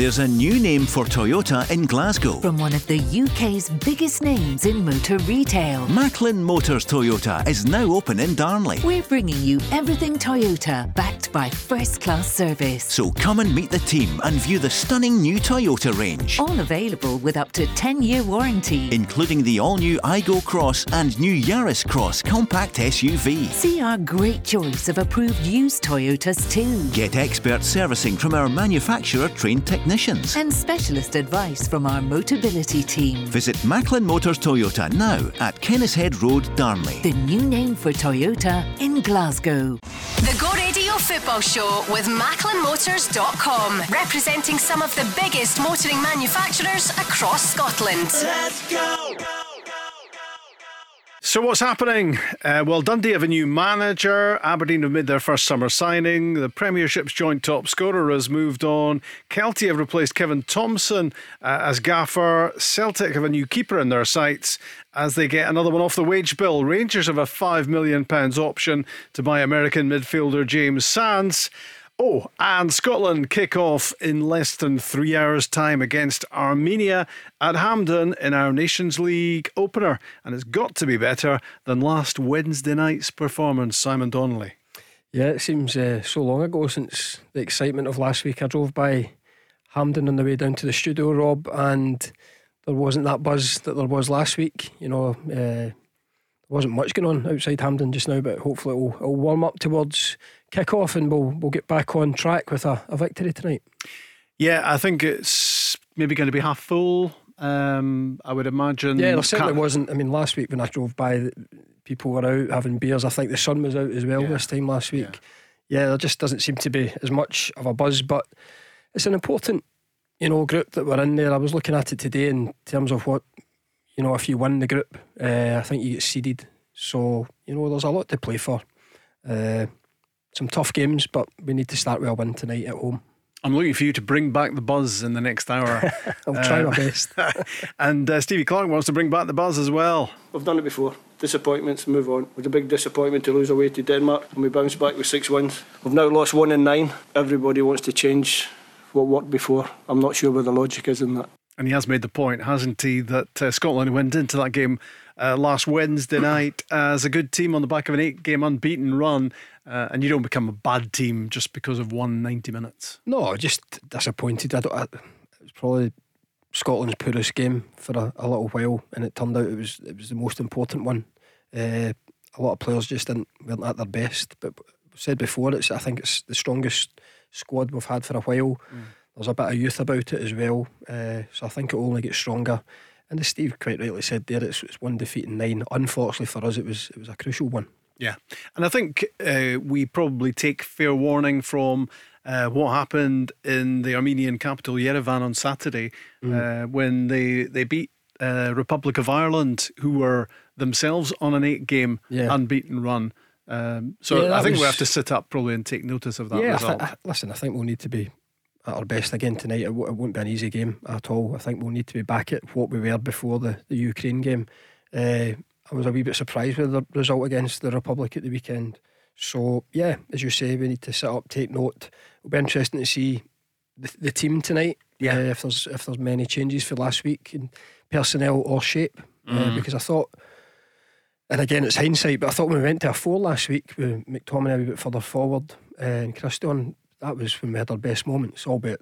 There's a new name for Toyota in Glasgow. From one of the UK's biggest names in motor retail. Macklin Motors Toyota is now open in Darnley. We're bringing you everything Toyota, backed by first class service. So come and meet the team and view the stunning new Toyota range. All available with up to 10 year warranty. Including the all new Aygo Cross and new Yaris Cross compact SUV. See our great choice of approved used Toyotas too. Get expert servicing from our manufacturer trained technicians and specialist advice from our Motability team. Visit Macklin Motors Toyota now at Kennishead Road, Darnley. The new name for Toyota in Glasgow. The Go Radio Football Show with MacklinMotors.com, representing some of the biggest motoring manufacturers across Scotland. Let's go! So what's happening? Uh, well, Dundee have a new manager. Aberdeen have made their first summer signing. The Premiership's joint top scorer has moved on. Kelty have replaced Kevin Thomson uh, as gaffer. Celtic have a new keeper in their sights as they get another one off the wage bill. Rangers have a five million pounds option to buy American midfielder James Sands. Oh, and Scotland kick off in less than three hours' time against Armenia at Hampden in our Nations League opener. And it's got to be better than last Wednesday night's performance, Simon Donnelly. Yeah, it seems uh, so long ago since the excitement of last week. I drove by Hampden on the way down to the studio, Rob, and there wasn't that buzz that there was last week. You know, uh, there wasn't much going on outside Hampden just now, but hopefully it'll, it'll warm up towards kick off and we'll we'll get back on track with a, a victory tonight. Yeah, I think it's maybe going to be half full. Um, I would imagine. Yeah, there certainly wasn't. I mean, last week when I drove by, people were out having beers. I think the sun was out as well yeah. this time last week. Yeah. yeah, there just doesn't seem to be as much of a buzz, but it's an important, you know, group that we're in there. I was looking at it today in terms of what, you know, if you win the group, uh, I think you get seeded. So you know, there's a lot to play for. Uh, some tough games, but we need to start with a win tonight at home. I'm looking for you to bring back the buzz in the next hour. I'll uh, try my best. and uh, Stevie Clarke wants to bring back the buzz as well. We've done it before. Disappointments, move on. It was a big disappointment to lose away to Denmark, and we bounced back with six wins. We've now lost one in nine. Everybody wants to change what worked before. I'm not sure where the logic is in that. And he has made the point, hasn't he, that uh, Scotland went into that game uh, last Wednesday night as a good team on the back of an eight game unbeaten run. Uh, and you don't become a bad team just because of one 90 minutes. No, just disappointed. I don't, I, it was probably Scotland's poorest game for a, a, little while, and it turned out it was it was the most important one. Uh, a lot of players just didn't weren't at their best. But said before, it's I think it's the strongest squad we've had for a while. Mm. There's a bit of youth about it as well, uh, so I think it only get stronger. And as Steve quite rightly said there, it's, it's one defeat in nine. Unfortunately for us, it was it was a crucial one. Yeah, and I think uh, we probably take fair warning from uh, what happened in the Armenian capital Yerevan on Saturday mm. uh, when they they beat uh, Republic of Ireland, who were themselves on an eight-game yeah. unbeaten run. Um, so yeah, I think was... we have to sit up probably and take notice of that yeah, result. I th- listen, I think we'll need to be at our best again tonight. It, w- it won't be an easy game at all. I think we'll need to be back at what we were before the, the Ukraine game. Uh, I was a wee bit surprised with the result against the Republic at the weekend. So yeah, as you say, we need to sit up, take note. It'll be interesting to see the, the team tonight. Yeah, uh, if there's if there's many changes for last week in personnel or shape, mm. uh, because I thought, and again it's hindsight, but I thought when we went to a four last week with McTominay a wee bit further forward uh, and Christian, that was when we had our best moments, albeit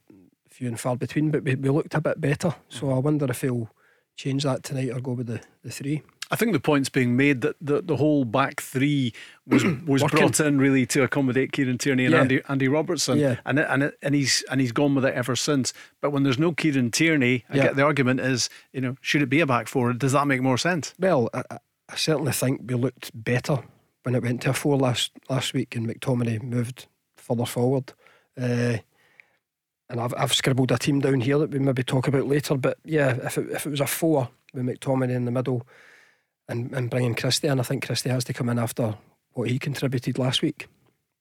few and far between, but we, we looked a bit better. So I wonder if he'll change that tonight or go with the, the three. I think the point's being made that the, the whole back three was was brought in really to accommodate Kieran Tierney and yeah. Andy Andy Robertson, yeah. and and and he's and he's gone with it ever since. But when there's no Kieran Tierney, I yeah. get the argument is you know should it be a back four? Does that make more sense? Well, I, I certainly think we looked better when it went to a four last last week, and McTominay moved further forward. Uh, and I've, I've scribbled a team down here that we maybe talk about later. But yeah, if it, if it was a four with McTominay in the middle, and, and bringing Christie in. I think Christie has to come in after what he contributed last week.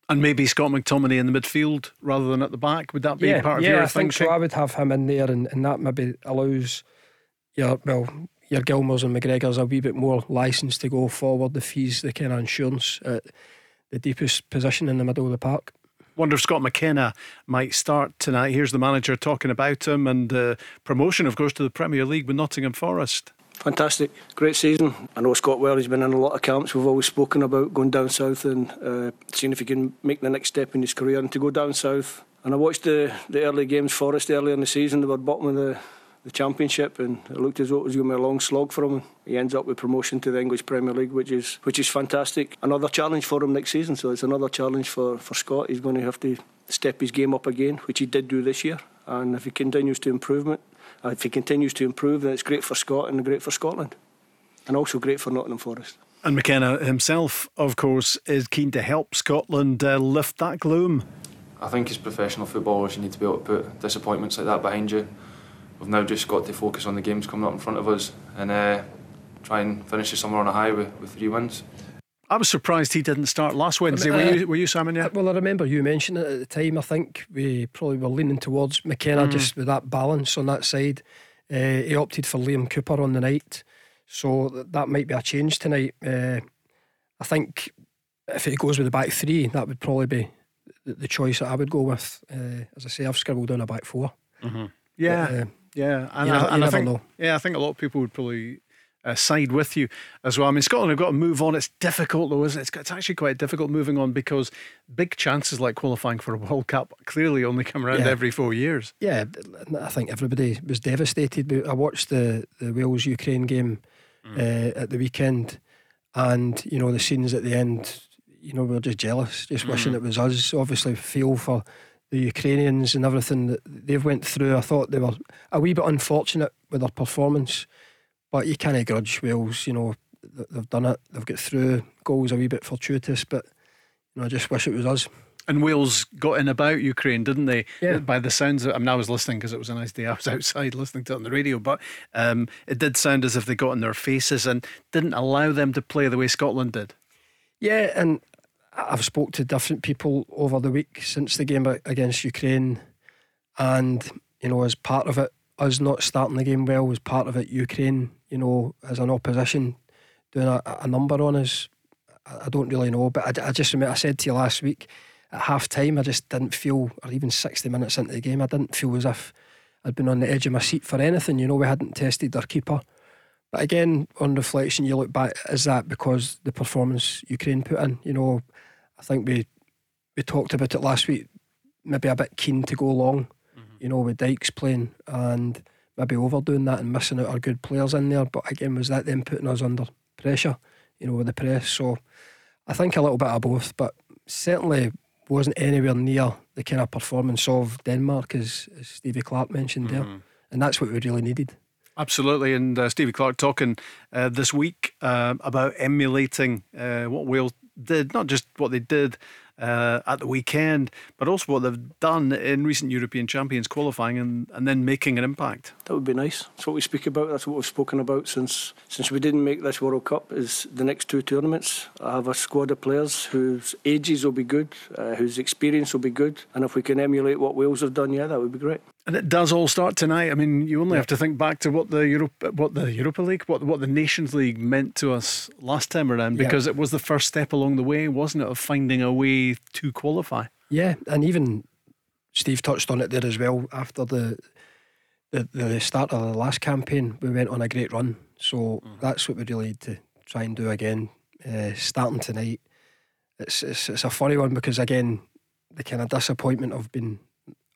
And maybe Scott McTominay in the midfield rather than at the back. Would that be yeah, part yeah, of your? Yeah, I think so. I would have him in there, and, and that maybe allows your well your Gilmours and McGregor's a wee bit more license to go forward if he's the kind of insurance at the deepest position in the middle of the park. Wonder if Scott McKenna might start tonight. Here's the manager talking about him and uh, promotion, of course, to the Premier League with Nottingham Forest. Fantastic, great season. I know Scott well. He's been in a lot of camps. We've always spoken about going down south and uh, seeing if he can make the next step in his career and to go down south. And I watched the, the early games Forest earlier in the season. They were bottom of the, the championship, and it looked as though it was going to be a long slog for him. He ends up with promotion to the English Premier League, which is which is fantastic. Another challenge for him next season. So it's another challenge for, for Scott. He's going to have to step his game up again, which he did do this year. And if he continues to improvement, uh, if he continues to improve, then it's great for Scott and great for Scotland, and also great for Nottingham Forest. And McKenna himself, of course, is keen to help Scotland uh, lift that gloom. I think as professional footballers, you need to be able to put disappointments like that behind you. We've now just got to focus on the games coming up in front of us and uh, try and finish the summer on a high with, with three wins. I was surprised he didn't start last Wednesday. were, you, were you, Simon? Yeah. Well, I remember you mentioned it at the time. I think we probably were leaning towards McKenna mm. just with that balance on that side. Uh, he opted for Liam Cooper on the night, so that, that might be a change tonight. Uh, I think if it goes with the back three, that would probably be the, the choice that I would go with. Uh, as I say, I've scribbled down a back 4 mm-hmm. Yeah, but, uh, yeah, and, I, and I think know. yeah, I think a lot of people would probably uh, side with you as well. I mean, Scotland have got to move on. It's difficult though, isn't it? It's, it's actually quite difficult moving on because big chances like qualifying for a World Cup clearly only come around yeah. every four years. Yeah, I think everybody was devastated. I watched the the Wales Ukraine game mm. uh, at the weekend, and you know the scenes at the end. You know, we are just jealous, just mm. wishing it was us. Obviously, feel for the Ukrainians and everything that they've went through. I thought they were a wee bit unfortunate with their performance. But you can't grudge Wales, you know, they've done it, they've got through. Goals a wee bit fortuitous, but you know, I just wish it was us. And Wales got in about Ukraine, didn't they? Yeah. By the sounds of I mean, I was listening because it was a nice day. I was outside listening to it on the radio, but um, it did sound as if they got in their faces and didn't allow them to play the way Scotland did. Yeah, and I've spoke to different people over the week since the game against Ukraine, and you know, as part of it, us not starting the game well was part of it. Ukraine, you know, as an opposition, doing a, a number on us. I, don't really know, but I, I just remember I said to you last week at half time, I just didn't feel, or even 60 minutes into the game, I didn't feel as if I'd been on the edge of my seat for anything. You know, we hadn't tested our keeper. But again, on reflection, you look back, is that because the performance Ukraine put in? You know, I think we we talked about it last week, maybe a bit keen to go long you know, with Dykes playing and maybe overdoing that and missing out our good players in there. But again, was that them putting us under pressure, you know, with the press? So I think a little bit of both, but certainly wasn't anywhere near the kind of performance of Denmark as, as Stevie Clarke mentioned mm-hmm. there. And that's what we really needed. Absolutely, and uh, Stevie Clarke talking uh, this week uh, about emulating uh, what Wales did, not just what they did uh, at the weekend, but also what they've done in recent European Champions qualifying and, and then making an impact. That would be nice. That's what we speak about. That's what we've spoken about since since we didn't make this World Cup. Is the next two tournaments? I have a squad of players whose ages will be good, uh, whose experience will be good, and if we can emulate what Wales have done, yeah, that would be great. And it does all start tonight. I mean, you only yeah. have to think back to what the Europe, what the Europa League, what what the Nations League meant to us last time around, because yeah. it was the first step along the way, wasn't it, of finding a way to qualify? Yeah, and even Steve touched on it there as well. After the the, the start of the last campaign, we went on a great run. So mm. that's what we really need to try and do again. Uh, starting tonight, it's, it's it's a funny one because again, the kind of disappointment of being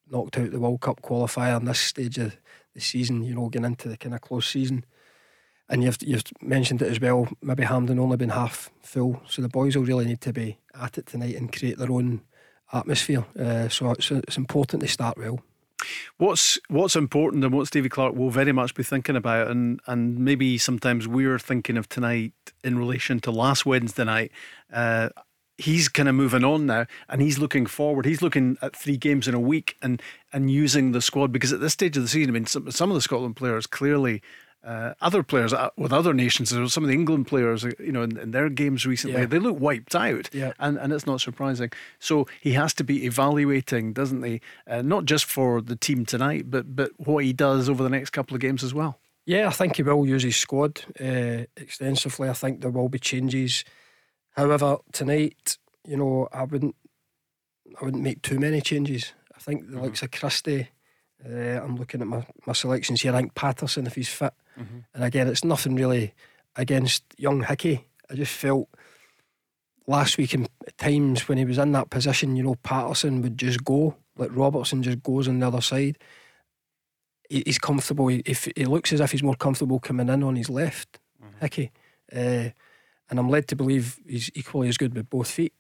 knocked out the World Cup qualifier in this stage of the season, you know, getting into the kind of close season. And you've you've mentioned it as well. Maybe Hampden only been half full, so the boys will really need to be at it tonight and create their own atmosphere. Uh, so it's, it's important to start well. What's what's important and what Stevie Clarke will very much be thinking about, and and maybe sometimes we're thinking of tonight in relation to last Wednesday night. Uh, he's kind of moving on now and he's looking forward. He's looking at three games in a week and and using the squad because at this stage of the season, I mean, some, some of the Scotland players clearly. Uh, other players uh, with other nations, some of the England players, uh, you know, in, in their games recently, yeah. they look wiped out, yeah. and and it's not surprising. So he has to be evaluating, doesn't he? Uh, not just for the team tonight, but but what he does over the next couple of games as well. Yeah, I think he will use his squad uh, extensively. I think there will be changes However, tonight, you know, I wouldn't I wouldn't make too many changes. I think the mm-hmm. likes of Christie. Uh, I'm looking at my, my selections here. I think Patterson if he's fit, mm-hmm. and again, it's nothing really against young Hickey. I just felt last week in times when he was in that position, you know, Patterson would just go like Robertson just goes on the other side. He, he's comfortable. If he, he looks as if he's more comfortable coming in on his left, mm-hmm. Hickey, uh, and I'm led to believe he's equally as good with both feet.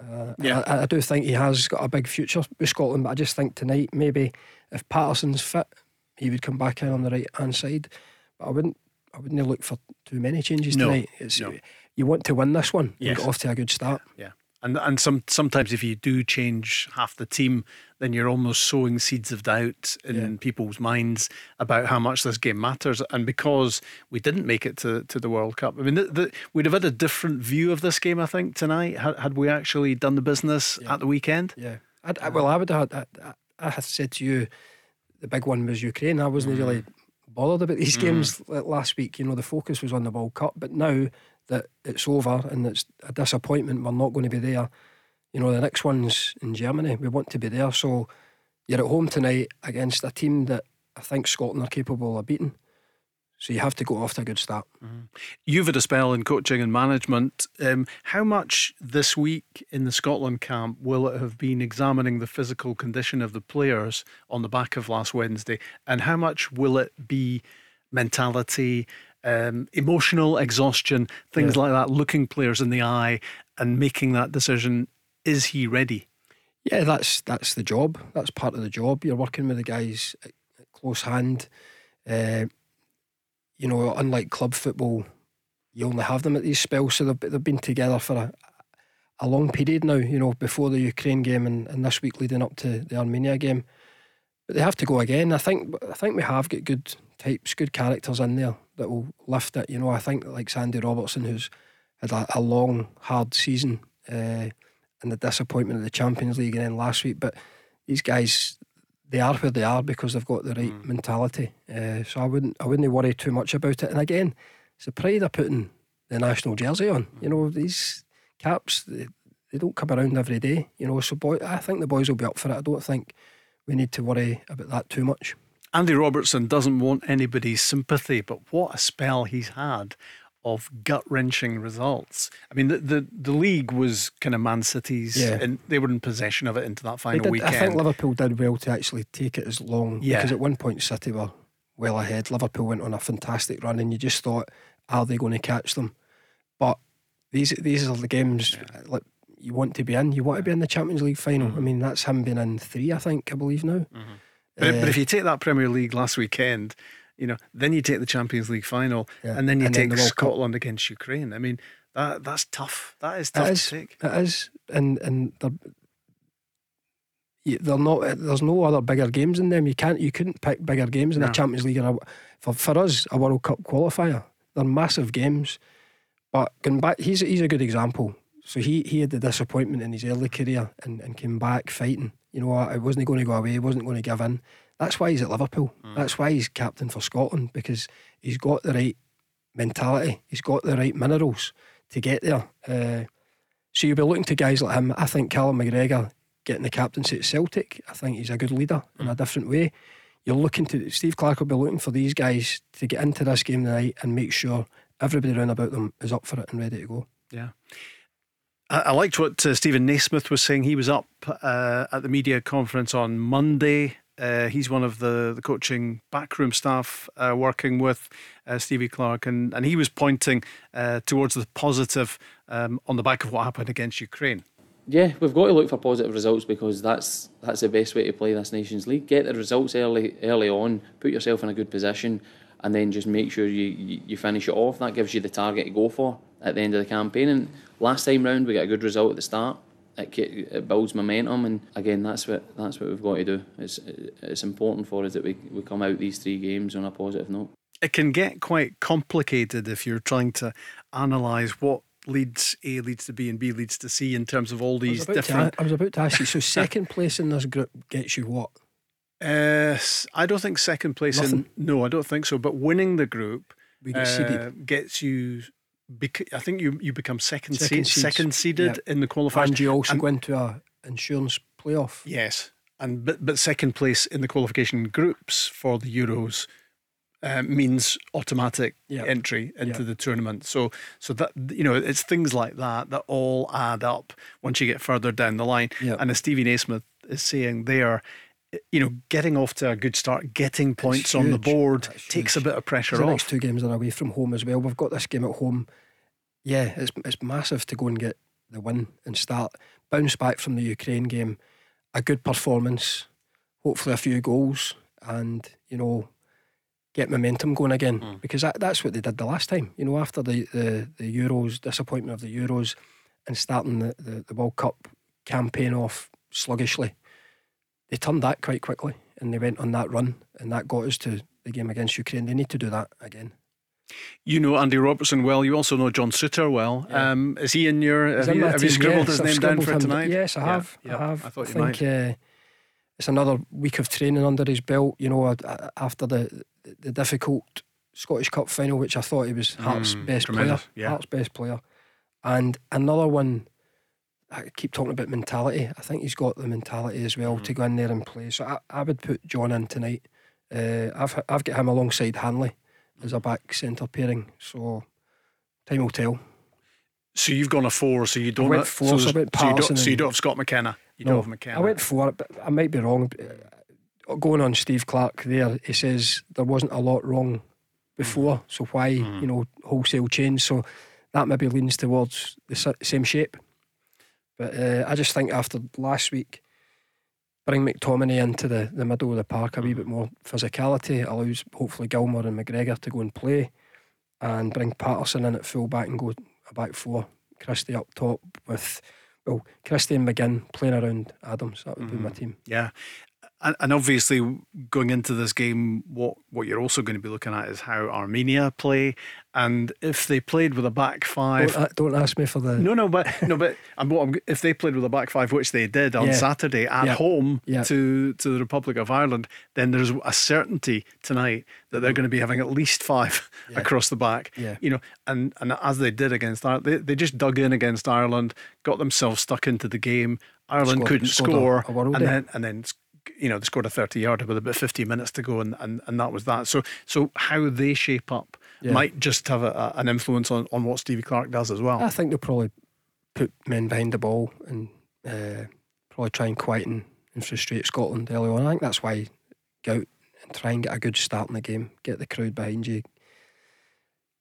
Uh, yeah, I, I, do think he has got a big future with Scotland, but I just think tonight maybe if Patterson's fit, he would come back in on the right hand side. But I wouldn't, I wouldn't look for too many changes no, tonight. It's, no. You want to win this one yes. and get off to a good start. Yeah. And and some sometimes if you do change half the team, then you're almost sowing seeds of doubt in yeah. people's minds about how much this game matters. And because we didn't make it to, to the World Cup, I mean, the, the, we'd have had a different view of this game. I think tonight had, had we actually done the business yeah. at the weekend. Yeah. I'd, I, well, I would have. I, I, had said to you, the big one was Ukraine. I wasn't mm. really bothered about these mm. games last week. You know, the focus was on the World Cup, but now that it's over and it's a disappointment. We're not going to be there. You know, the next one's in Germany. We want to be there. So you're at home tonight against a team that I think Scotland are capable of beating. So you have to go off to a good start. Mm-hmm. You've had a spell in coaching and management. Um, how much this week in the Scotland camp will it have been examining the physical condition of the players on the back of last Wednesday? And how much will it be mentality, um, emotional exhaustion, things yeah. like that, looking players in the eye and making that decision. Is he ready? Yeah, that's that's the job. That's part of the job. You're working with the guys at, close hand. Uh, you know, unlike club football, you only have them at these spells, so they've, they've been together for a, a long period now. You know, before the Ukraine game and, and this week leading up to the Armenia game, but they have to go again. I think I think we have got good types, good characters in there that will lift it. You know, I think like Sandy Robertson, who's had a, a long, hard season, uh, and the disappointment of the Champions League and then last week. But these guys, they are where they are because they've got the right mm. mentality. Uh, so I wouldn't, I wouldn't worry too much about it. And again, it's a pride of putting the national jersey on. Mm. You know, these caps, they, they don't come around every day. You know, so boy, I think the boys will be up for it. I don't think we need to worry about that too much. Andy Robertson doesn't want anybody's sympathy, but what a spell he's had of gut wrenching results. I mean, the, the, the league was kind of Man City's, yeah. and they were in possession of it into that final did, weekend. I think Liverpool did well to actually take it as long yeah. because at one point City were well ahead. Liverpool went on a fantastic run, and you just thought, are they going to catch them? But these these are the games yeah. like you want to be in. You want to be in the Champions League final. Mm-hmm. I mean, that's him being in three, I think, I believe now. Mm-hmm. But, uh, but if you take that Premier League last weekend, you know, then you take the Champions League final, yeah. and then you and take then the Scotland Cup. against Ukraine. I mean, that that's tough. That is tough is, to take. It is, and and they're, they're not. There's no other bigger games in them. You can't. You couldn't pick bigger games in no. a Champions League or a, for for us a World Cup qualifier. They're massive games. But going back, he's he's a good example. So he he had the disappointment in his early career and, and came back fighting you know, I wasn't going to go away, he wasn't going to give in. That's why he's at Liverpool. Mm. That's why he's captain for Scotland because he's got the right mentality, he's got the right minerals to get there. Uh, so you'll be looking to guys like him. I think Callum McGregor getting the captaincy at Celtic, I think he's a good leader mm. in a different way. You're looking to Steve Clarke will be looking for these guys to get into this game tonight and make sure everybody around about them is up for it and ready to go. Yeah. I, liked what uh, Steven Naismith was saying. He was up uh, at the media conference on Monday. Uh, he's one of the, the coaching backroom staff uh, working with uh, Stevie Clarke, and, and he was pointing uh, towards the positive um, on the back of what happened against Ukraine. Yeah, we've got to look for positive results because that's that's the best way to play this Nations League. Get the results early early on, put yourself in a good position, and then just make sure you, you, you finish it off. That gives you the target to go for at the end of the campaign. And last time round, we got a good result at the start. It, it builds momentum, and again, that's what that's what we've got to do. It's it's important for us that we we come out these three games on a positive note. It can get quite complicated if you're trying to analyse what leads A leads to B and B leads to C in terms of all these I different. To, I was about to ask you. So second place in this group gets you what? Uh, I don't think second place Nothing. in. No, I don't think so. But winning the group uh, gets you bec- I think you you become second second, seed, second seeded in the qualifying. And you also and, go into a insurance playoff. Yes, and but but second place in the qualification groups for the Euros. Uh, means automatic Yeah. entry into Yeah. the tournament. So, so that you know, it's things like that that all add up once you get further down the line. And as Stevie Naismith is saying there, you know, getting off to a good start, getting points on the board That's takes a bit of pressure The off. next two games are away from home as well. We've got this game at home. Yeah, it's it's massive to go and get the win and start bounce back from the Ukraine game. A good performance, hopefully a few goals, and you know, get momentum going again Hmm. because that, that's what they did the last time. You know, after the the, the Euros disappointment of the Euros and starting the, the, the World Cup campaign off sluggishly, they turned that quite quickly and they went on that run and that got us to the game against Ukraine. They need to do that again. You know Andy Robertson well. You also know John Souttar well. Yeah. Um, is he in your? Have in you, have you scribbled yes, his I've name down scribbled for him- tonight? Yes, I have. yeah, I have. I thought you might. think uh, it's another week of training under his belt. You know, after the the difficult Scottish Cup final, which I thought he was Hearts' Mm, best tremendous, player, yeah. Hearts' best player, and another one. I keep talking about mentality. I think he's got the mentality as well Mm-hmm. to go in there and play. So I, I would put John in tonight. Uh, I've I've got him alongside Hanley as a back centre pairing. So time will tell. So you've gone a four. So you don't. I went have- four, So, so I went so you don't. So you don't have Scott McKenna. You don't have McKenna. I went for it, but I might be wrong. Going on Steve Clarke there, he says there wasn't a lot wrong before, so why you know wholesale change? So that maybe leans towards the same shape. But uh, I just think after last week, bring McTominay into the, the middle of the park a wee bit more physicality allows hopefully Gilmour and McGregor to go and play, and bring Patterson in at full back and go a back four. Christie up top with well Christie and McGinn playing around Adams. That would be my team. Yeah. And, and obviously, going into this game, what, what you're also going to be looking at is how Armenia play, and if they played with a back five. Don't, don't ask me for the no, no, but no, but I'm, what I'm, if they played with a back five, which they did on Yeah. Saturday at Yeah. home Yeah. to to the Republic of Ireland, then there's a certainty tonight that they're going to be having at least five across the back. Yeah. You know, and and as they did against Ireland, they, they just dug in against Ireland, got themselves stuck into the game. Ireland Scored- couldn't scored a- score, a and then and then you know they scored a 30 yarder with about 50 minutes to go and, and, and that was that so so how they shape up Yeah. might just have a, a- an influence on, on what Stevie Clarke does as well I think they'll probably put men behind the ball and uh, probably try and quieten and frustrate Scotland early on. I think that's why go out and try and get a good start in the game, get the crowd behind you,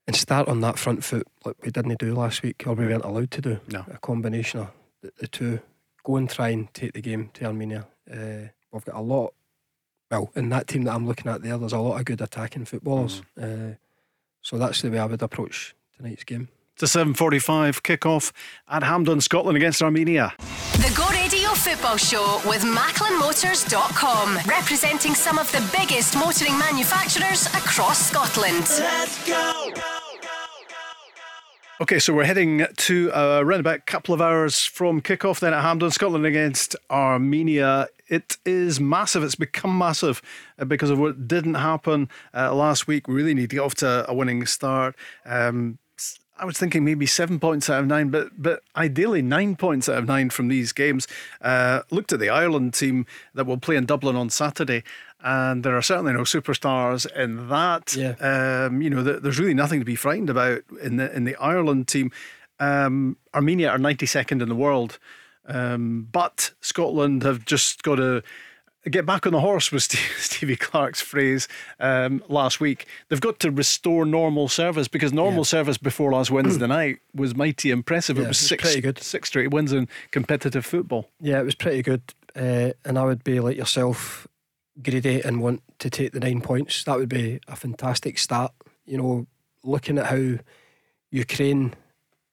and start on that front foot like we didn't do last week, or we weren't allowed to do. No. A combination of the, the two. Go and try and take the game to Armenia. Uh, we've got a lot. Well, in that team that I'm looking at there, there's a lot of good attacking footballers. Uh, so that's the way I would approach tonight's game. It's a 7.45 kick-off at Hampden, Scotland against Armenia. The Go Radio Football Show with MacklinMotors.com, representing some of the biggest motoring manufacturers across Scotland. Okay, so we're heading to uh, around about a couple of hours from kick-off then at Hampden, Scotland against Armenia. It is massive. It's become massive uh, because of what didn't happen uh, last week. We really need to get off to a winning start. Um, I was thinking maybe seven points out of nine, but but ideally nine points out of nine from these games. Uh, looked at the Ireland team that will play in Dublin on Saturday, and there are certainly no superstars in that. Yeah. Um, you know, th- there's really nothing to be frightened about in the in the Ireland team. Um, Armenia are 92nd in the world, um, but Scotland have just got to get back on the horse was Stevie Clarke's phrase um, last week. They've got to restore normal service because normal Yeah. service before last Wednesday night was mighty impressive. Yeah, it was it was six pretty good. six straight wins in competitive football. Yeah, it was pretty good. Uh, and I would be like yourself, greedy and want to take the nine points. That would be a fantastic start. You know, looking at how Ukraine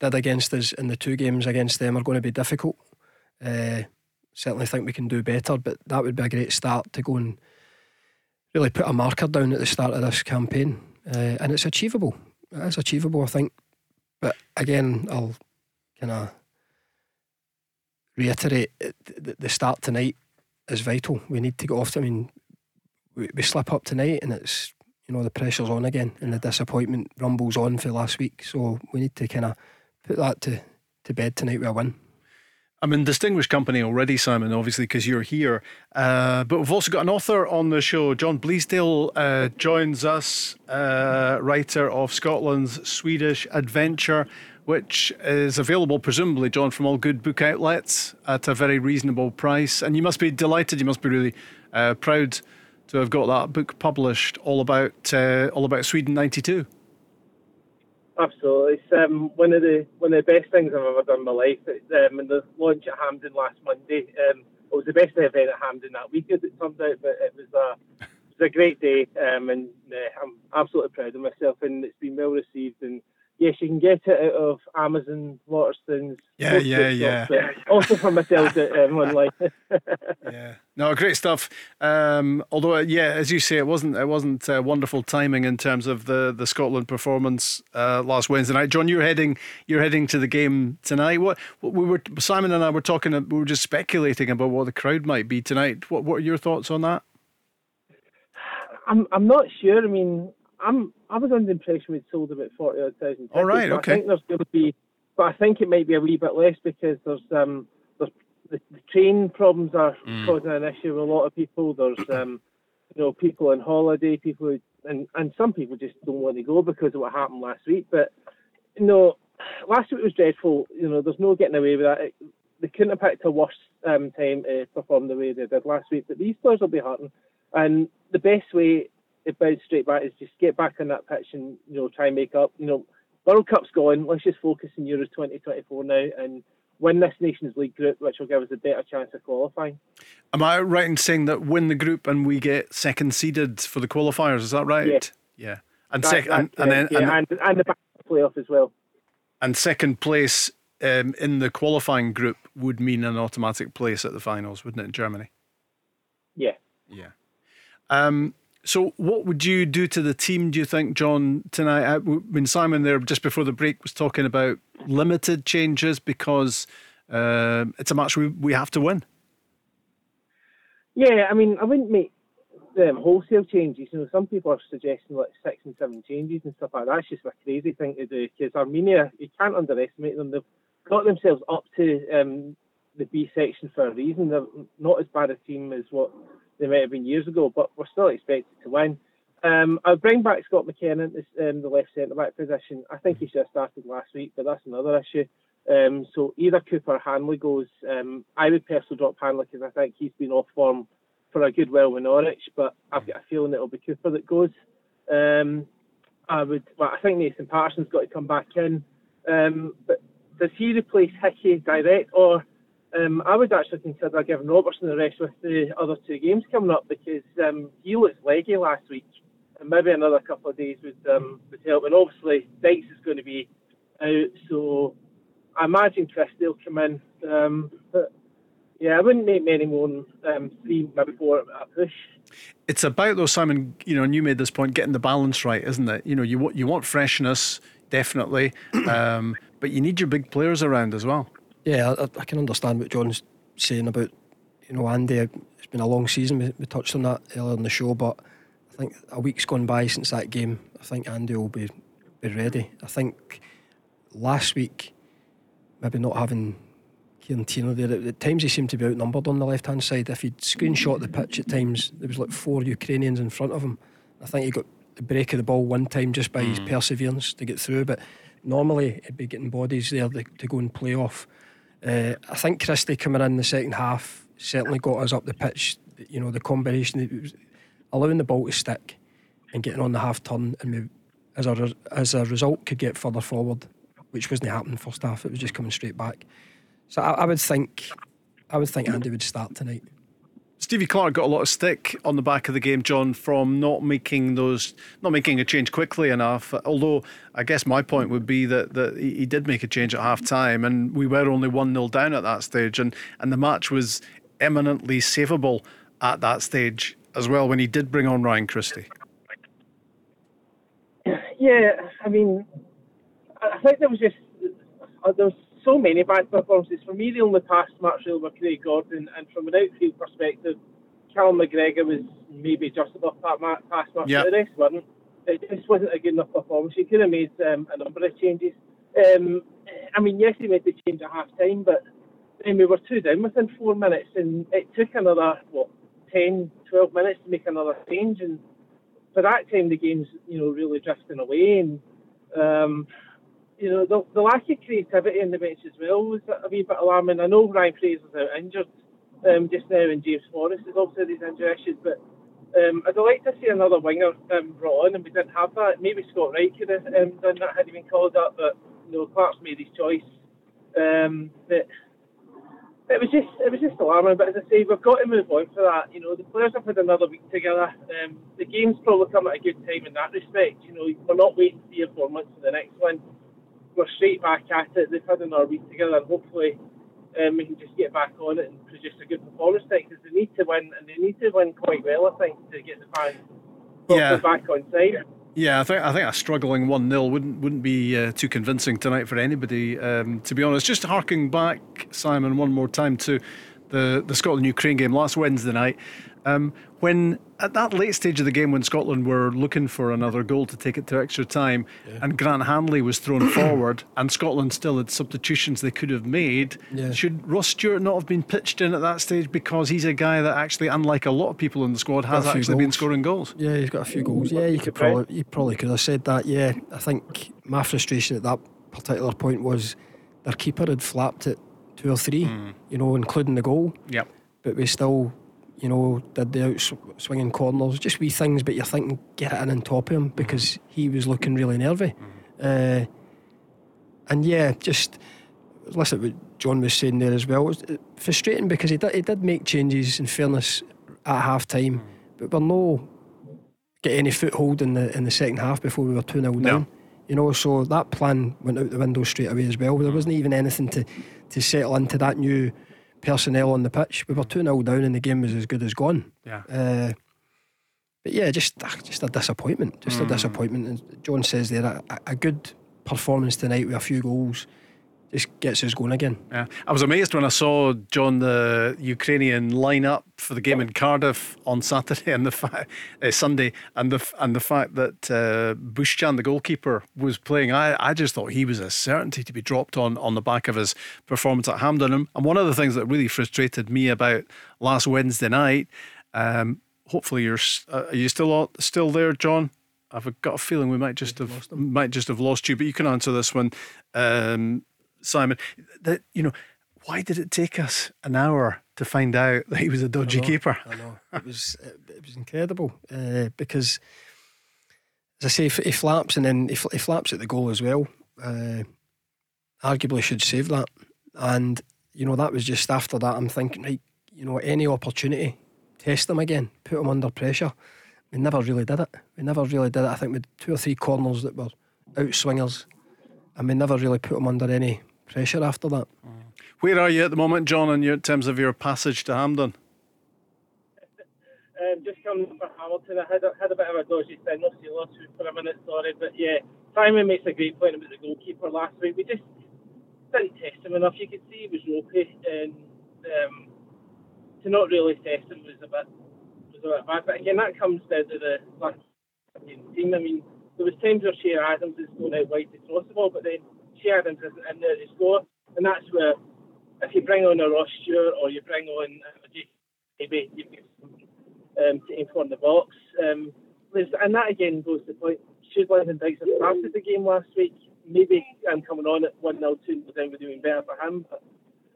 did against us in the two games against them are going to be difficult. Uh, certainly think we can do better, but that would be a great start to go and really put a marker down at the start of this campaign. Uh, and it's achievable. It is achievable, I think. But again, I'll kind of reiterate the start tonight is vital. We need to get off. To, I mean, we, we slip up tonight, and it's you know the pressure's on again, and the disappointment rumbles on for last week. So we need to kind of put that to, to bed tonight with a win. I'm in distinguished company already, Simon, obviously, because you're here. Uh, but we've also got an author on the show. John Bleasdale uh, joins us, uh, writer of Scotland's Swedish Adventure, which is available, presumably, John, from all good book outlets at a very reasonable price. And you must be delighted, you must be really uh, proud to have got that book published all about, uh, all about Sweden 92. Absolutely, it's um, one of the one of the best things I've ever done in my life. Um, and the launch at Hampden last Monday, um, it was the best event at Hampden that weekend. it turned out. But it was a it was a great day, um, and uh, I'm absolutely proud of myself. And it's been well received, and yes, you can get it out of Amazon, Waterstones. Yeah, yeah, yeah. Also for myself um, online. yeah, no, great stuff. Um, although, uh, yeah, as you say, it wasn't it wasn't uh, wonderful timing in terms of the the Scotland performance uh, last Wednesday night. John, you're heading you're heading to the game tonight. What, what we were Simon and I were talking. We were just speculating about what the crowd might be tonight. What what are your thoughts on that? I'm I'm not sure. I mean, I'm I was under the impression we'd sold about forty odd thousand. All right, okay. I think there's going to be, but I think it might be a wee bit less because there's um there's the, the train problems are mm. causing an issue with a lot of people. There's um you know people on holiday, people who, and and some people just don't want to go because of what happened last week. But you know, last week was dreadful. You know, there's no getting away with that. It, they couldn't have picked a worse um, time to perform the way they did last week. But these players will be hurting, and the best way it bounce straight back is just get back on that pitch and you know try and make up. You know, World Cup's gone. Let's just focus on Euros 2024 now and win this Nations League group, which will give us a better chance of qualifying. Am I right in saying that win the group and we get second seeded for the qualifiers? Is that right? Yeah. Yeah. And second, and, and, then yeah, and, and, and the playoff as well. And second place um, in the qualifying group would mean an automatic place at the finals, wouldn't it, Germany? Yeah. Yeah. Um, so, what would you do to the team, do you think, John, tonight? I mean, Simon there just before the break was talking about limited changes because uh, it's a match we, we have to win. Yeah, I mean, I wouldn't make um, wholesale changes. You know, some people are suggesting like six and seven changes and stuff like that. That's just a crazy thing to do because Armenia, you can't underestimate them. They've got themselves up to um, the B section for a reason. They're not as bad a team as what they might have been years ago, but we're still expected to win. Um, I'll bring back Scott McKenna in um, the left centre back position. I think he should have started last week, but that's another issue. Um, so either Cooper or Hanley goes. Um, I would personally drop Hanley because I think he's been off form for a good while with Norwich, but I've got a feeling it'll be Cooper that goes. Um, I would. Well, I think Nathan Patterson's got to come back in. Um, but does he replace Hickey direct, or um, I would actually consider giving Robertson the rest with the other two games coming up because um, he looked leggy last week, and maybe another couple of days would um, would help. And obviously Dykes is going to be out, so I imagine Christie will come in. Um, but yeah, I wouldn't make many more than um, three, maybe four at a push. It's about though, Simon. You know, and you made this point, getting the balance right, isn't it? You know, you want you want freshness, definitely, um, but you need your big players around as well. Yeah, I, I, can understand what John's saying about you know Andy. It's been a long season. We, we, touched on that earlier in the show, but I think a week's gone by since that game. I think Andy will be be ready. I think last week maybe not having Kieran Tierney there. At times he seemed to be outnumbered on the left hand side. If he'd screenshot the pitch at times, there was like four Ukrainians in front of him. I think he got the break of the ball one time just by mm. his perseverance to get through. But normally he'd be getting bodies there to, to go and play off. Uh, I think Christie coming in the second half certainly got us up the pitch. You know, the combination, allowing the ball to stick and getting on the half turn, and we, as a as a result, could get further forward, which wasn't happening first half. It was just coming straight back. So I, I would think, I would think Andy would start tonight. Stevie Clarke got a lot of stick on the back of the game, John, from not making those, not making a change quickly enough. Although I guess my point would be that, that he did make a change at half time, and we were only one 0 down at that stage, and and the match was eminently savable at that stage as well when he did bring on Ryan Christie. Yeah, I mean, I think there was just uh, there was so many bad performances. For me, the only pass match really were Craig Gordon, and from an outfield perspective, Callum McGregor was maybe just above that match, pass match. Yep. The rest weren't. It just wasn't a good enough performance. He could have made um, a number of changes. Um, I mean, yes, he made the change at half time, but then we were two down within four minutes, and it took another what 10, 12 minutes to make another change, and for that time the game's you know really drifting away, and um, you know the, the lack of creativity in the bench as well was a wee bit alarming. I know Ryan Fraser's out injured um, just now, and James Forrest is also these injury issues, but. Um, I'd like to see another winger um, brought on, and we didn't have that. Maybe Scott Wright could have um, done that had he been called up, but you know, Clarke's made his choice. Um, but it was just it was just alarming. But as I say, we've got to move on for that. You know, the players have had another week together. Um, the game's probably come at a good time in that respect. You know, we're not waiting three or four months for the next one. We're straight back at it. They've had another week together, and hopefully um, we can just get back on it and produce a good performance tonight because they need to win and they need to win quite well, I think, to get the fans yeah. back on side. Yeah, I think I think a struggling one 0 wouldn't wouldn't be uh, too convincing tonight for anybody. Um, to be honest, just harking back, Simon, one more time to the the Scotland Ukraine game last Wednesday night. Um, when at that late stage of the game, when Scotland were looking for another goal to take it to extra time, yeah. and Grant Hanley was thrown forward, and Scotland still had substitutions they could have made, yeah. should Ross Stewart not have been pitched in at that stage because he's a guy that actually, unlike a lot of people in the squad, has actually goals. been scoring goals? Yeah, he's got a few goals. Yeah, you could probably you probably could have said that. Yeah, I think my frustration at that particular point was their keeper had flapped it two or three, mm. you know, including the goal. Yep. But we still you know, did the out swinging corners, just wee things, but you're thinking, get it in on top of him because mm-hmm. he was looking really nervy. Mm-hmm. Uh, and yeah, just listen to what John was saying there as well. It was uh, frustrating because he did, he did make changes, in fairness, at half time, mm-hmm. but we're no get any foothold in the in the second half before we were 2 0 down. No. You know, so that plan went out the window straight away as well. There wasn't even anything to, to settle into that new personnel on the pitch. We were 2 0 down and the game was as good as gone. Yeah. Uh, but yeah, just ah, just a disappointment. Just mm. a disappointment. And John says there a, a good performance tonight with a few goals just gets us going again. Yeah, I was amazed when I saw John the Ukrainian line up for the game in Cardiff on Saturday and the fa- uh, Sunday, and the and the fact that uh, Bushchan, the goalkeeper, was playing. I, I just thought he was a certainty to be dropped on on the back of his performance at Hampden. And one of the things that really frustrated me about last Wednesday night. Um, hopefully, you're uh, are you still still there, John? I've got a feeling we might just have might just have lost you, but you can answer this one. Um, Simon, that you know, why did it take us an hour to find out that he was a dodgy I know, keeper? I know it was it, it was incredible uh, because, as I say, he flaps and then he, he flaps at the goal as well. Uh, arguably should save that, and you know that was just after that. I'm thinking, right, you know, any opportunity, test them again, put them under pressure. We never really did it. We never really did it. I think with two or three corners that were out swingers, and we never really put them under any pressure after that. Where are you at the moment, John, in, your, in terms of your passage to Hampden? Um, just coming for Hamilton. I had a, had a bit of a dodgy thing. No lost for a minute, sorry. But yeah, Simon makes a great point about the goalkeeper last week. We just didn't test him enough. You could see he was ropey, and um, to not really test him was a bit was a bit bad. But again, that comes down to the last team. I mean, there was times where Che Adams is going out wide to cross the ball, but then Sheridan's in there to score, and that's where if you bring on a Ross Stewart or you bring on maybe you can um, to inform the box. Um, and that again goes to the point. Should Lyndon Dykes have started the game last week? Maybe I'm um, coming on at 1 0 2 then we're doing better for him. But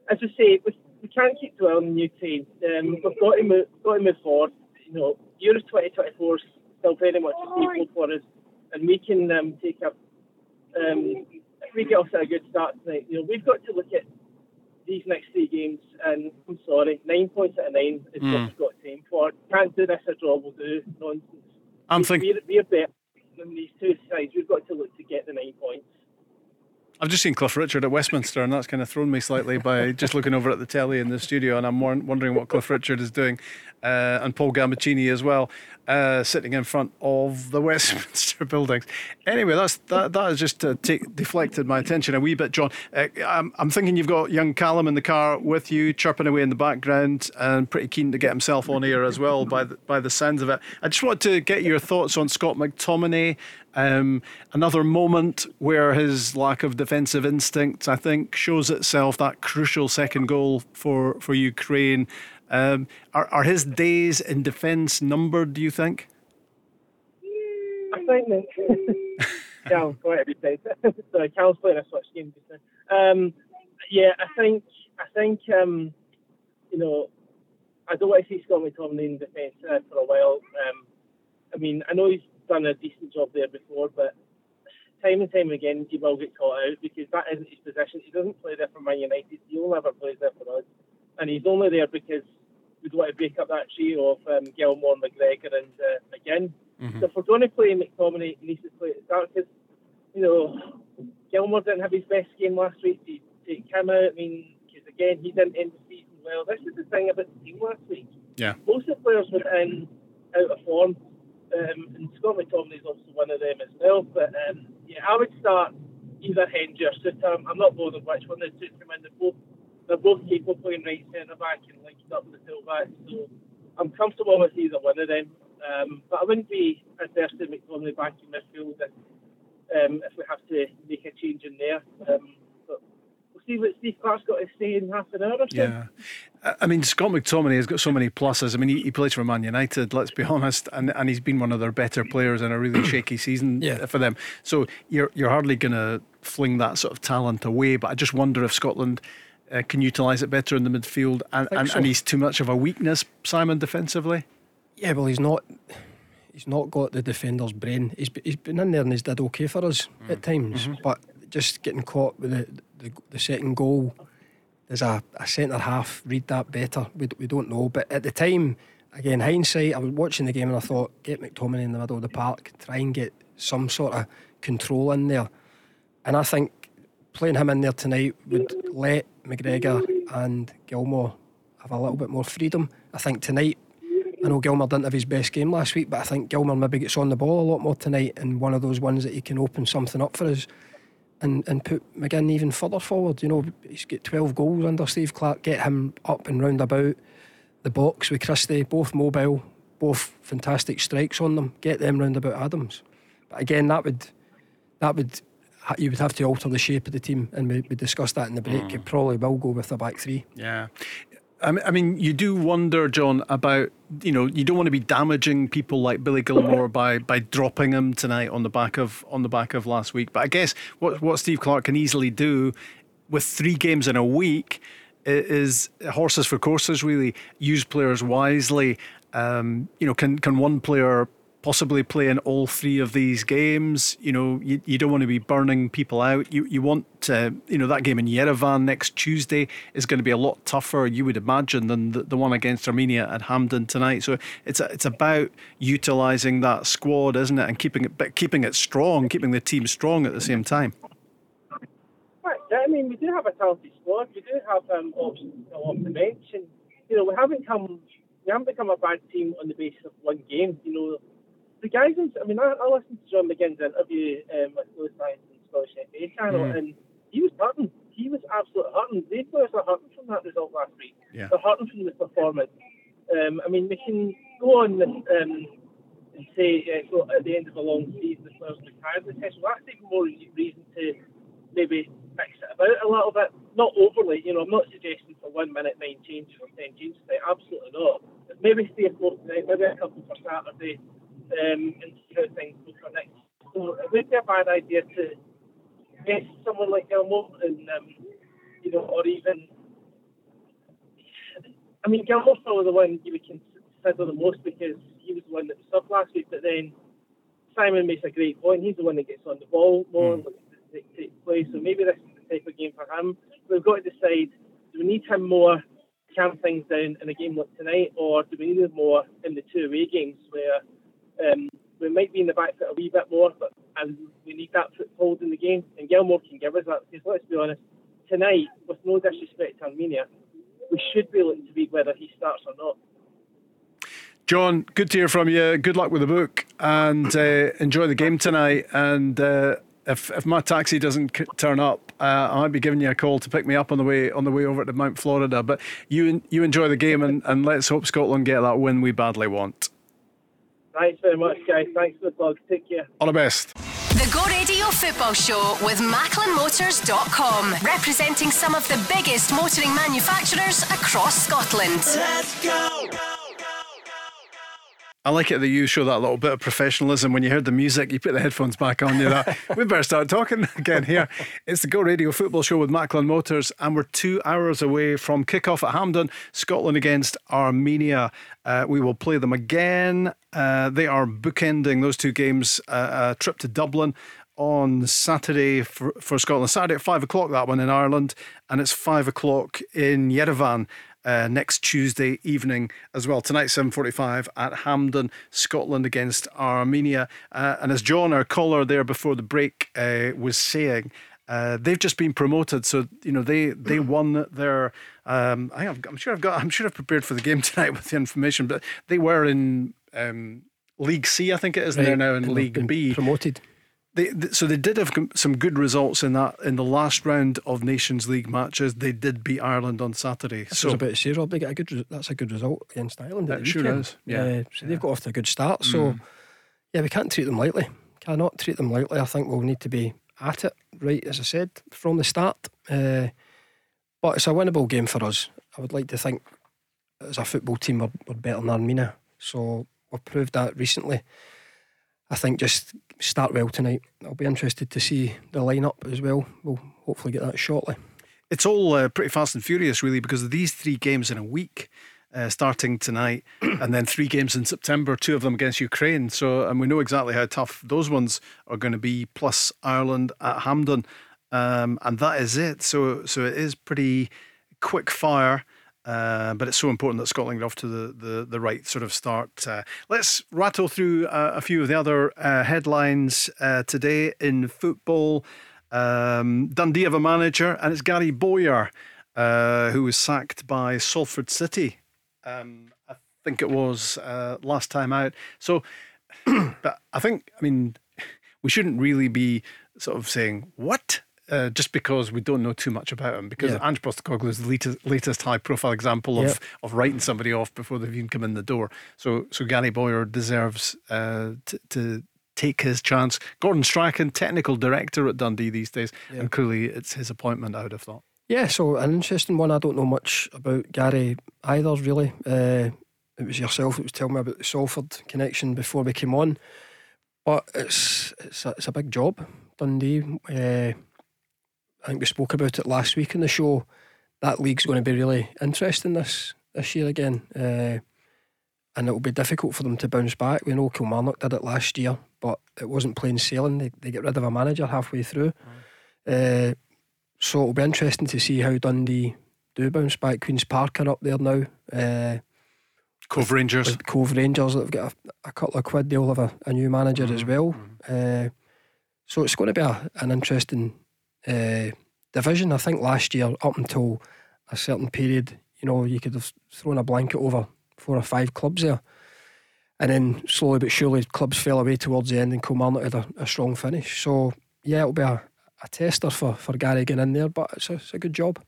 as I say, we, we can't keep dwelling on new team. Um, we've got to move, got to move forward. You know, Euro 2024 is still very much a staple for us, and we can um, take up um, we get off to a good start tonight, you know, we've got to look at these next three games, and I'm sorry, nine points out of nine is mm. what we've got to aim for. Can't do this a draw will do. Nonsense. I'm thinking we're, we're better than these two sides. We've got to look to get the nine points. I've just seen Cliff Richard at Westminster, and that's kind of thrown me slightly by just looking over at the telly in the studio, and I'm wondering what Cliff Richard is doing, uh, and Paul Gambaccini as well. Uh, sitting in front of the Westminster buildings. Anyway, that's that. That has just uh, take, deflected my attention a wee bit, John. Uh, I'm, I'm thinking you've got young Callum in the car with you, chirping away in the background, and pretty keen to get himself on air as well. By the, by the sounds of it, I just want to get your thoughts on Scott McTominay. Um, another moment where his lack of defensive instinct, I think, shows itself. That crucial second goal for for Ukraine. Um, are, are his days in defence numbered, do you think? I think that. Cal's quite every day. Sorry, Cal's playing a switch game just now. Um, yeah, I think, I think, um, you know, I don't want to see Scott McTominay in defence uh, for a while. Um, I mean, I know he's done a decent job there before, but time and time again he will get caught out because that isn't his position. He doesn't play there for Man United. He only ever plays there for us, and he's only there because we'd want to break up that trio of um, Gilmour, McGregor, and uh, McGinn. Mm-hmm. So if we're going to play McTominay, he needs to play at start because, you know, Gilmour didn't have his best game last week. To take him out, I mean, because again, he didn't end the season well. This is the thing about the team last week. Yeah. Most of the players went in out of form, um, and Scott McTominay is also one of them as well. But um, yeah, I would start either Hendry or Souttar. I'm not bothered which one the two come in. They're both they're both capable playing right centre back and linked up with the full back. So I'm comfortable with either one of them. Um, but I wouldn't be adverse to McTominay back in midfield if, um, if we have to make a change in there. Um, but we'll see what Steve Clarke's got to say in half an hour or so. Yeah. I mean, Scott McTominay has got so many pluses. I mean, he, he plays for Man United, let's be honest, and, and he's been one of their better players in a really shaky season Yeah. for them. So you're, you're hardly going to fling that sort of talent away. But I just wonder if Scotland uh, can utilise it better in the midfield, and, and, so. and he's too much of a weakness, Simon, defensively. Yeah, well, he's not. He's not got the defender's brain. He's he's been in there and he's did okay for us at times, but just getting caught with the the, the second goal. There's a, a centre half read that better. We, we don't know, but at the time, again, hindsight, I was watching the game and I thought, get McTominay in the middle of the park, try and get some sort of control in there, and I think playing him in there tonight would let McGregor and Gilmour have a little bit more freedom. I think tonight I know Gilmour didn't have his best game last week, but I think Gilmour maybe gets on the ball a lot more tonight and one of those ones that he can open something up for us and, and put McGinn even further forward. You know, he's got 12 goals under Steve Clarke, get him up and round about the box with Christie, both mobile, both fantastic strikes on them, get them round about Adams. But again, that would, that would, you would have to alter the shape of the team, and we, we discussed that in the break. It probably will go with the back three. Yeah. I mean, I mean, you do wonder, John, about you know you don't want to be damaging people like Billy Gilmour by by dropping him tonight on the back of on the back of last week. But I guess what what Steve Clarke can easily do with three games in a week is horses for courses. Really use players wisely. Um, you know, can can one player possibly play in all three of these games. You know, you, you don't want to be burning people out. You you want to, you know, that game in Yerevan next Tuesday is going to be a lot tougher, you would imagine, than the, the one against Armenia at Hampden tonight. So it's a, it's about utilising that squad, isn't it, and keeping it but keeping it strong, keeping the team strong at the same time. Right, I mean, we do have a talented squad. We do have um, options off the bench, and you know, we haven't come, we haven't become a bad team on the basis of one game. You know, the guys. In, I mean, I, I listened to John McGinn's interview um, with Lewis Science and Scottish FA channel, Mm. and he was hurting. He was absolutely hurting. These players are hurting from that result last week. Yeah. They're hurting from the performance. Um, I mean, we can go on this. Um, and say uh, so at the end of a long season the players retired the test. Well, that's even more reason to maybe fix it about a little bit. Not overly, you know, I'm not suggesting for one minute nine changes or ten changes tonight, absolutely not. But maybe three or four tonight, maybe a couple for Saturday, um, and see how things go for next. So it would be a bad idea to get someone like Gilmour and um, you know, or even I mean Gilmour's probably the one you would consider the most because he was the one that was subbed last week, but then Simon makes a great point. He's the one that gets on the ball more, mm. takes play. So maybe this is the type of game for him. We've got to decide: do we need him more, to calm things down in a game like tonight, or do we need him more in the two away games where um, we might be in the back foot a wee bit more, but and we need that foothold in the game? And Gilmour can give us that because let's be honest, tonight, with no disrespect to Armenia, we should be looking to read whether he starts or not. John, good to hear from you. Good luck with the book and uh, enjoy the game tonight. And uh, if if my taxi doesn't c- turn up, uh, I might be giving you a call to pick me up on the way on the way over to Mount Florida. But you you enjoy the game and, and let's hope Scotland get that win we badly want. Thanks very much, guys. Thanks for the plug. Take care. All the best. The Go Radio Football Show with MacklinMotors.com, representing some of the biggest motoring manufacturers across Scotland. Let's go! I like it that you show that little bit of professionalism when you heard the music. You put the headphones back on. You that we better start talking again here. It's the Go Radio Football Show with Macklin Motors, and we're two hours away from kickoff at Hampden, Scotland against Armenia. Uh, we will play them again. Uh, they are bookending those two games. Uh, a trip to Dublin on Saturday for, for Scotland. Saturday at five o'clock, that one in Ireland, and it's five o'clock in Yerevan uh, next Tuesday evening as well. Tonight, 7.45 at Hampden, Scotland against Armenia. Uh, and as John, our caller there before the break, uh, was saying, uh, they've just been promoted, so you know they they won their. Um, I am sure I've got. I'm sure I've prepared for the game tonight with the information, but they were in um, League C, I think it is, and they're now in League B. Promoted. They, so they did have some good results in that in the last round of Nations League matches. They did beat Ireland on Saturday. That's so about to say, Rob, they get a good. That's a good result against Ireland. It sure weekend. is. Yeah. Uh, so they've got off to a good start. So Mm. yeah, we can't treat them lightly. Cannot treat them lightly. I think we'll need to be at it right, as I said from the start. Uh, but it's a winnable game for us. I would like to think as a football team we're, we're better than Armenia. So we've proved that recently. I think just start well tonight. I'll be interested to see the lineup as well. We'll hopefully get that shortly. It's all uh, pretty fast and furious, really, because of these three games in a week. Uh, starting tonight, and then three games in September, two of them against Ukraine. So, and we know exactly how tough those ones are going to be. Plus Ireland at Hampden, um, and that is it. So, so it is pretty quick fire. Uh, but it's so important that Scotland get off to the, the, the right sort of start. Uh, let's rattle through uh, a few of the other uh, headlines uh, today in football. Um, Dundee have a manager, and it's Gary Bowyer, who was sacked by Salford City. Um, I think it was last time out. So, but I think, I mean, we shouldn't really be sort of saying, what? Uh, just because we don't know too much about him, because Yeah. Ange Postecoglou is the latest, latest high-profile example of, Yep. of writing somebody off before they've even come in the door. So, so Gary Bowyer deserves uh, to, to take his chance. Gordon Strachan, technical director at Dundee these days, Yeah. and clearly it's his appointment. I would have thought. Yeah, so an interesting one. I don't know much about Gary either, really. Uh, it was yourself that was telling me about the Salford connection before we came on. But it's it's a, it's a big job, Dundee. I think we spoke about it last week in the show. That league's going to be really interesting this this year again, uh, and it will be difficult for them to bounce back. We know Kilmarnock did it last year, but it wasn't plain sailing. They they get rid of a manager halfway through. Uh, so it'll be interesting to see how Dundee do bounce back. Queen's Park are up there now. Uh, Cove Rangers. with Cove Rangers that have got a, a couple of quid. They'll have a, a new manager as well. Uh, so it's going to be a, an interesting uh, division. I think last year, up until a certain period, you know, you could have thrown a blanket over four or five clubs there. And then slowly but surely, clubs fell away towards the end, and Kilmarnock had a, a strong finish. So, yeah, it'll be a, a tester for, for Gary getting in there, but it's a, it's a good job.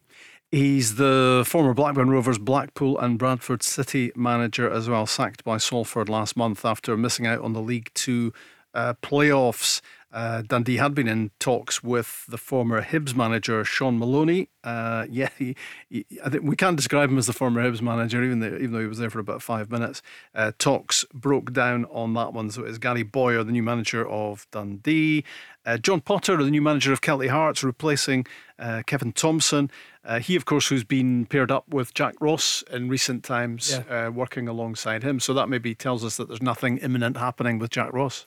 He's the former Blackburn Rovers, Blackpool, and Bradford City manager as well, sacked by Salford last month after missing out on the League Two uh, playoffs. Uh, Dundee had been in talks with the former Hibs manager Shaun Maloney. Uh, yeah, he, he, I think we can't describe him as the former Hibs manager, even though, even though he was there for about five minutes. Uh, talks broke down on that one. So it's Gary Bowyer, the new manager of Dundee. Uh, John Potter, the new manager of Kelty Hearts, replacing uh, Kevin Thompson. Uh, he, of course, who's been paired up with Jack Ross in recent times, uh, working alongside him. So that maybe tells us that there's nothing imminent happening with Jack Ross.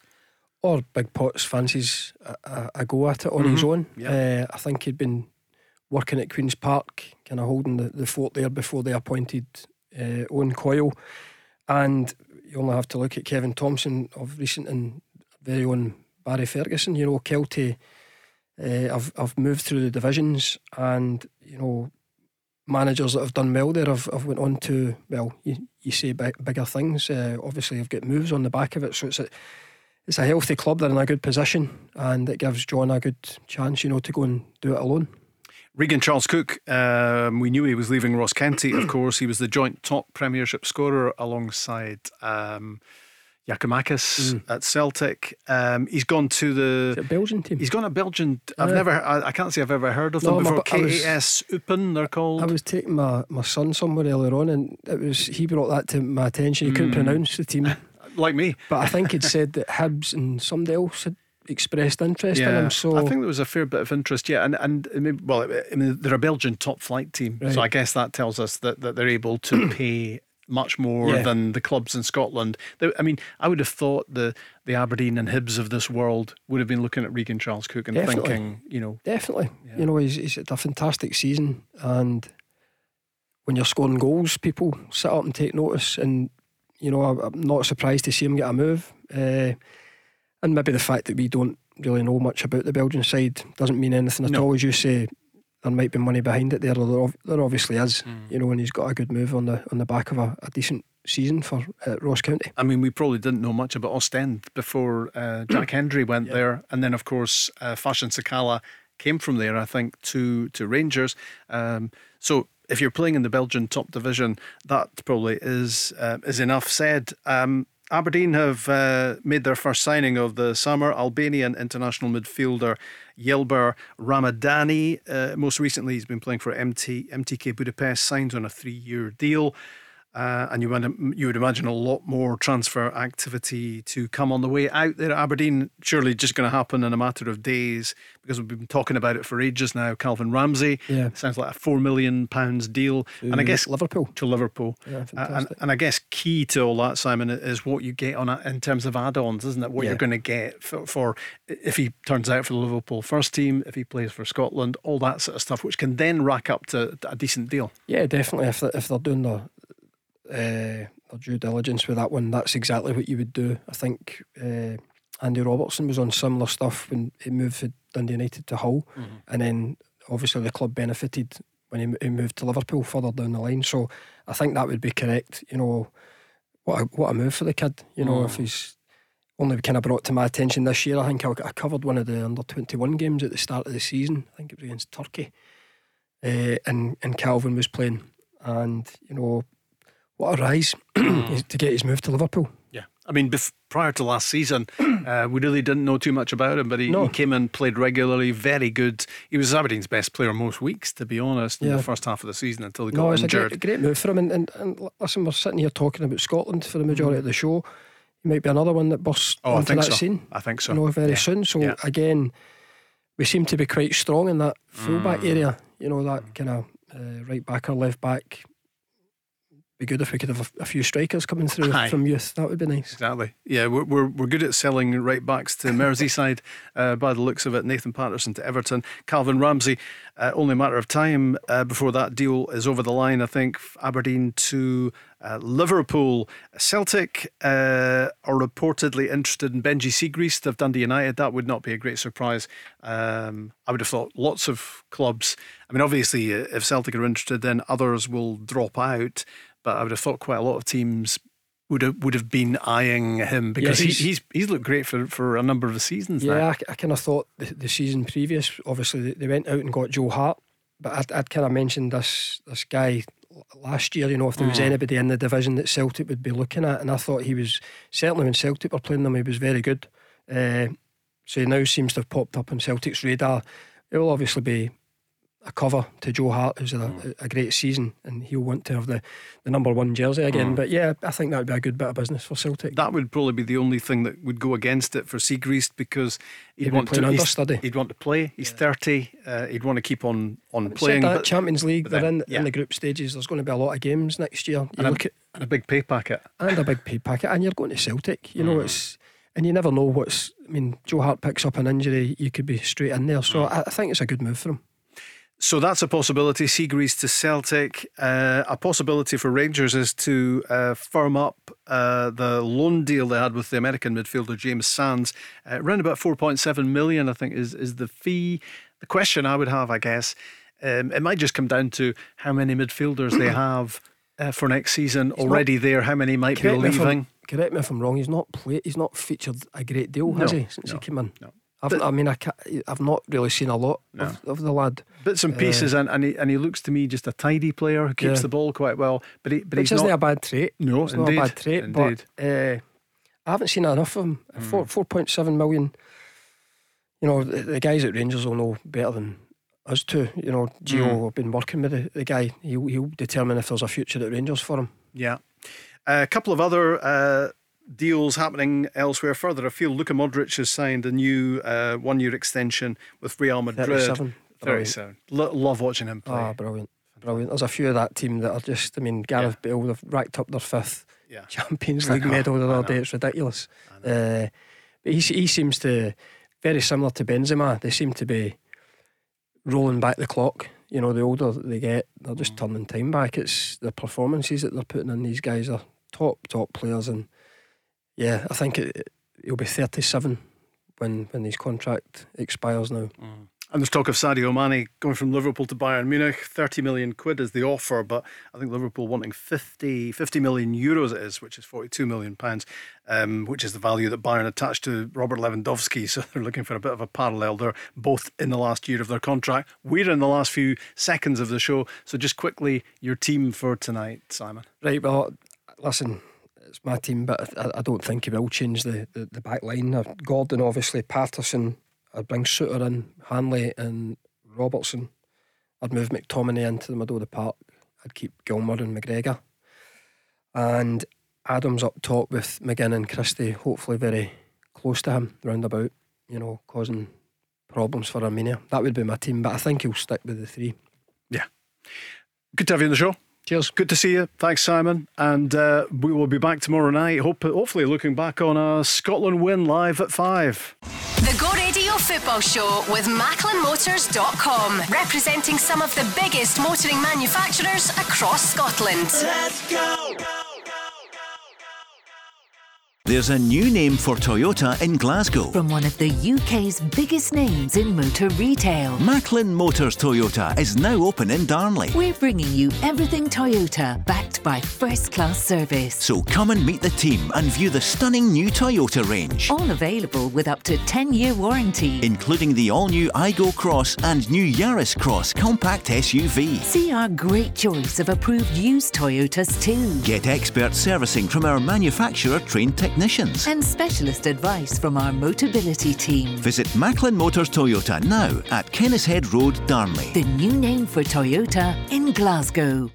Or Big Potts fancies a, a, a go at it on his Mhm. own. Yeah. Uh, I think he'd been working at Queen's Park, kind of holding the, the fort there before they appointed uh, Owen Coyle. And you only have to look at Kevin Thompson of recent and very own Barry Ferguson. You know, Kelty uh, have, have moved through the divisions and, you know, managers that have done well there have, have went on to well, you, you say big, bigger things. Uh, obviously, have got moves on the back of it, so it's a it's a healthy club. They're in a good position, and it gives John a good chance, you know, to go and do it alone. Regan Charles Cook, um, we knew he was leaving Ross County, of course. He was the joint top Premiership scorer alongside um, Giakoumakis mm. at Celtic. Um, he's gone to the Belgian team. He's gone to Belgian. I've never. I, I, can't say I've ever heard of them no, before. KAS Eupen, they're called. I was taking my, my son somewhere earlier on, and it was he brought that to my attention. He couldn't mm. pronounce the team, like me. But I think he'd said that Hibs and somebody else had expressed interest yeah, in him. So I think there was a fair bit of interest. Yeah, and and well, I mean, they're a Belgian top flight team, right. so I guess that tells us that, that they're able to pay much more yeah. than the clubs in Scotland. I mean, I would have thought the the Aberdeen and Hibs of this world would have been looking at Regan Charles Cook and definitely. thinking, you know, definitely, yeah. you know, he's, he's had a fantastic season, and when you're scoring goals, people sit up and take notice, and you know, I'm not surprised to see him get a move. Uh, and maybe the fact that we don't really know much about the Belgian side doesn't mean anything at no. all. As you say, there might be money behind it there. There, there obviously is, mm. you know, and he's got a good move on the on the back of a, a decent season for uh, Ross County. I mean, we probably didn't know much about Ostend before uh, Jack Hendry went yeah. there, and then of course uh, Fashion Sakala came from there. I think to to Rangers. Um, so if you're playing in the Belgian top division, that probably is uh, is enough said. Um, Aberdeen have uh, made their first signing of the summer. Albanian international midfielder Ylber Ramadani. Uh, most recently, he's been playing for MT, MTK Budapest, signed on a three year deal. Uh, and you would, you would imagine a lot more transfer activity to come on the way out there at Aberdeen. Surely just going to happen in a matter of days because we've been talking about it for ages now. Calvin Ramsey, yeah. sounds like a four million pounds deal, to and I guess Liverpool to Liverpool. Yeah, uh, and, and, I guess key to all that, Simon, is what you get on a, in terms of add-ons, isn't it? What yeah. you're going to get for, for if he turns out for the Liverpool first team, if he plays for Scotland, all that sort of stuff, which can then rack up to a decent deal. Yeah, definitely. If they're, if they're doing the uh, due diligence with that one, that's exactly what you would do. I think uh, Andy Robertson was on similar stuff when he moved from Dundee United to Hull, mm-hmm. and then obviously the club benefited when he, he moved to Liverpool further down the line. So I think that would be correct. You know, what a, what a move for the kid. You know, mm. if he's only kind of brought to my attention this year. I think I, I covered one of the under twenty one games at the start of the season. I think it was against Turkey, uh, and and Calvin was playing, and you know what a rise to get his move to Liverpool. Yeah, I mean, bef- prior to last season, uh, we really didn't know too much about him, but he, no. he, came in, played regularly, very good. He was Aberdeen's best player most weeks, to be honest, in yeah. the first half of the season until he got no, it's injured. A great, great move for him. And, and, and, listen, we're sitting here talking about Scotland for the majority mm. of the show. He might be another one that busts oh, onto that so. scene. I think so. You know, very yeah. soon. So yeah. again, we seem to be quite strong in that fullback mm. area. You know, that kind of uh, right back or left back be good if we could have a, a few strikers coming through Aye. from youth. That would be nice. Exactly. Yeah, we're, we're, we're good at selling right backs to Merseyside uh, by the looks of it. Nathan Patterson to Everton. Calvin Ramsey, uh, only a matter of time uh, before that deal is over the line, I think. Aberdeen to uh, Liverpool. Celtic uh, are reportedly interested in Benji Siegrist of Dundee United. That would not be a great surprise. Um, I would have thought lots of clubs. I mean, obviously, uh, if Celtic are interested, then others will drop out. But I would have thought quite a lot of teams would have would have been eyeing him because he's, he's he's looked great for, for a number of the seasons. Yeah, now. I, I kind of thought the, the, season previous, obviously they went out and got Joe Hart, but I'd, I'd kind of mentioned this this guy last year. You know, if there was mm. anybody in the division that Celtic would be looking at, and I thought he was certainly when Celtic were playing them, he was very good. Uh, so he now seems to have popped up on Celtic's radar. It will obviously be a cover to Joe Hart, who's had a, mm. a, great season, and he'll want to have the, the number one jersey again. Mm. But yeah, I think that would be a good bit of business for Celtic. That would probably be the only thing that would go against it for Siegrist because he'd, he'd want to understudy. He'd want to play. He's yeah. thirty. Uh, he'd want to keep on on playing. That, but, Champions League, they're in, yeah. in the group stages. There's going to be a lot of games next year. You and, look a, at, and a big pay packet, and a big pay packet, and you're going to Celtic. You know, mm. it's and you never know what's. I mean, Joe Hart picks up an injury, you could be straight in there. So mm. I, I think it's a good move for him. So that's a possibility. Siegrist to Celtic. Uh, a possibility for Rangers is to uh, firm up uh, the loan deal they had with the American midfielder James Sands. Uh, around about 4.7 million, I think, is, is the fee. The question I would have, I guess, um, it might just come down to how many midfielders they have uh, for next season He's already not- there. How many might be leaving? Correct me if I'm wrong. He's not played. He's not featured a great deal, has No, he? Since no, he came in. no. I've, I mean, I can't, I've not really seen a lot of, of the lad. Bits and Uh, pieces, and, and he and he looks to me just a tidy player who keeps Yeah. the ball quite well. But he but Which he's isn't not a bad trait. No, it's indeed, not a bad trait. indeed. But uh, I haven't seen enough of him. Four four point seven million. You know, the, the guys at Rangers will know better than us two. You know, Gio Mm. have been working with the, the guy. He'll, he'll determine if there's a future at Rangers for him. Yeah. a couple of other uh, deals happening elsewhere further afield. Luka Modric has signed a new uh, one year extension with Real Madrid. 37. 37. Lo- love watching him play. Ah, brilliant. Brilliant. There's a few of that team that are just, I mean, Gareth Bale, they've racked up their fifth Yeah. Champions League medal the other day. It's ridiculous. Uh, but he, he seems to, very similar to Benzema, they seem to be rolling back the clock. You know, the older they get, they're Mm. just turning time back. It's the performances that they're putting in. These guys are top, top players. And yeah, I think it, he'll be 37 when, when his contract expires now. And there's talk of Sadio Mane going from Liverpool to Bayern Munich. 30 million quid is the offer, but I think Liverpool wanting 50, 50 million euros it is, which is 42 million pounds, um, which is the value that Bayern attached to Robert Lewandowski. So they're looking for a bit of a parallel. They're both in the last year of their contract. We're in the last few seconds of the show. So just quickly, your team for tonight, Simon. Right, well, listen, it's my team, but I, I don't think he will change the, the, the back line. Gordon, obviously, Patterson, I'd bring Souttar in, Hanley and Robertson. I'd move McTominay into the middle of the park. I'd keep Gilmour and McGregor. And Adams up top with McGinn and Christie, hopefully very close to him, round about, you know, causing problems for Armenia. That would be my team, but I think he'll stick with the three. Yeah. Good to have you on the show. Cheers. Good to see you. Thanks, Simon. And uh, we will be back tomorrow night. Hope, hopefully, looking back on a Scotland win live at five. The Go Radio Football Show with MacklinMotors.com, representing some of the biggest motoring manufacturers across Scotland. Let's go! There's a new name for Toyota in Glasgow. From one of the UK's biggest names in motor retail. Macklin Motors Toyota is now open in Darnley. We're bringing you everything Toyota, backed by first class service. So come and meet the team and view the stunning new Toyota range, All available with up to 10 year warranty. including the all new Aygo Cross and new Yaris Cross compact SUV. See our great choice of approved used Toyotas too. Get expert servicing from our manufacturer trained technicians. And specialist advice from our Motability team. Visit Macklin Motors Toyota now at Kennishead Road, Darnley. The new name for Toyota in Glasgow.